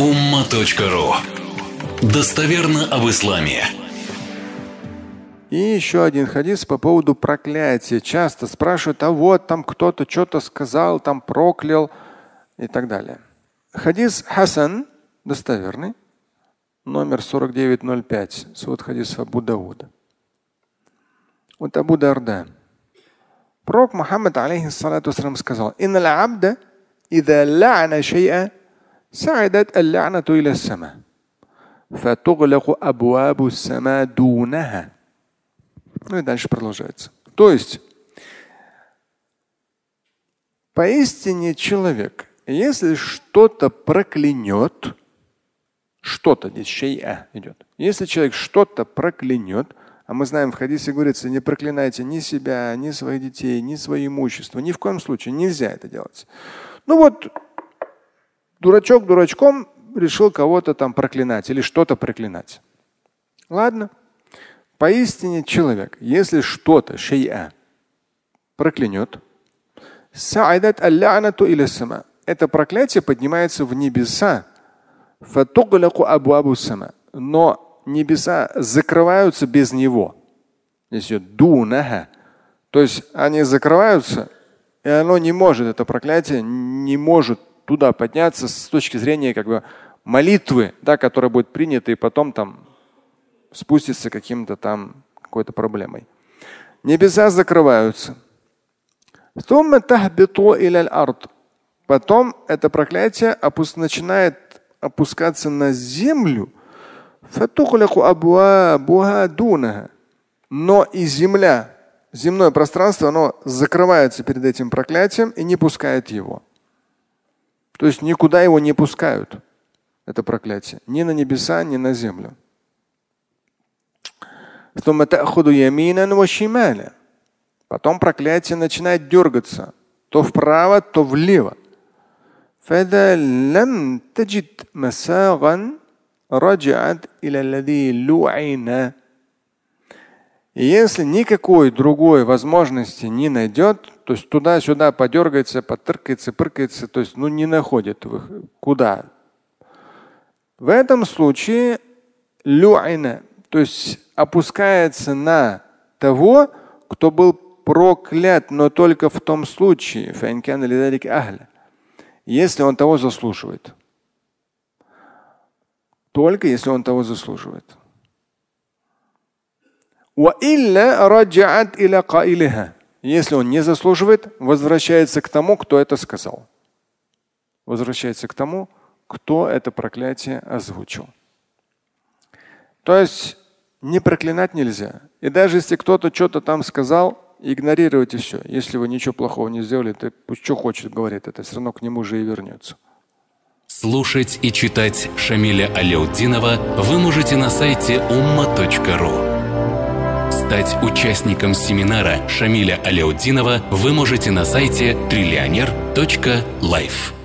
umma.ru Достоверно об исламе. И еще один хадис по поводу проклятия. Часто спрашивают, а вот там кто-то что-то сказал, там проклял и так далее. Хадис Хасан, достоверный, номер 4905, свод хадис Абу Дауда. Вот Абу Дарда. Пророк Мухаммад, алейхиссалату сказал, «Инна абда, ида лa'на шей'a, سعدت اللعنة إلى السماء فتغلق أبواب السماء دونها. Ну и дальше продолжается. То есть, поистине человек, если что-то проклянет, что-то здесь шейа идет. Если человек что-то проклянет, а мы знаем, в хадисе говорится, не проклинайте ни себя, ни своих детей, ни свое имущество. Ни в коем случае нельзя это делать. Ну вот Дурачок дурачком решил кого-то там проклинать или что-то проклинать. Ладно. Поистине человек, если что-то, шей'a, проклянет, это проклятие поднимается в небеса. Но небеса закрываются без него. Здесь дунаха. То есть они закрываются, и оно не может, это проклятие не может туда подняться с точки зрения как бы молитвы, да, которая будет принята и потом там спустится каким-то там какой-то проблемой. Небеса закрываются. Потом это проклятие начинает опускаться на землю. Но и земля, земное пространство, оно закрывается перед этим проклятием и не пускает его. То есть никуда его не пускают. Это проклятие. Ни на небеса, ни на землю. Потом проклятие начинает дергаться. То вправо, то влево. И если никакой другой возможности не найдет, то есть туда-сюда подергается, потыркается, пыркается, то есть ну, не находит куда. В этом случае лю'ина, то есть опускается на того, кто был проклят, но только в том случае, если он того заслуживает. Только если он того заслуживает. Если он не заслуживает, возвращается к тому, кто это сказал. Возвращается к тому, кто это проклятие озвучил. То есть не проклинать нельзя. И даже если кто-то что-то там сказал, игнорируйте все. Если вы ничего плохого не сделали, то пусть что хочет говорит, это все равно к нему же и вернется. Слушать и читать Шамиля Аляутдинова вы можете на сайте umma.ru. Стать участником семинара Шамиля Аляутдинова вы можете на сайте триллионер.life.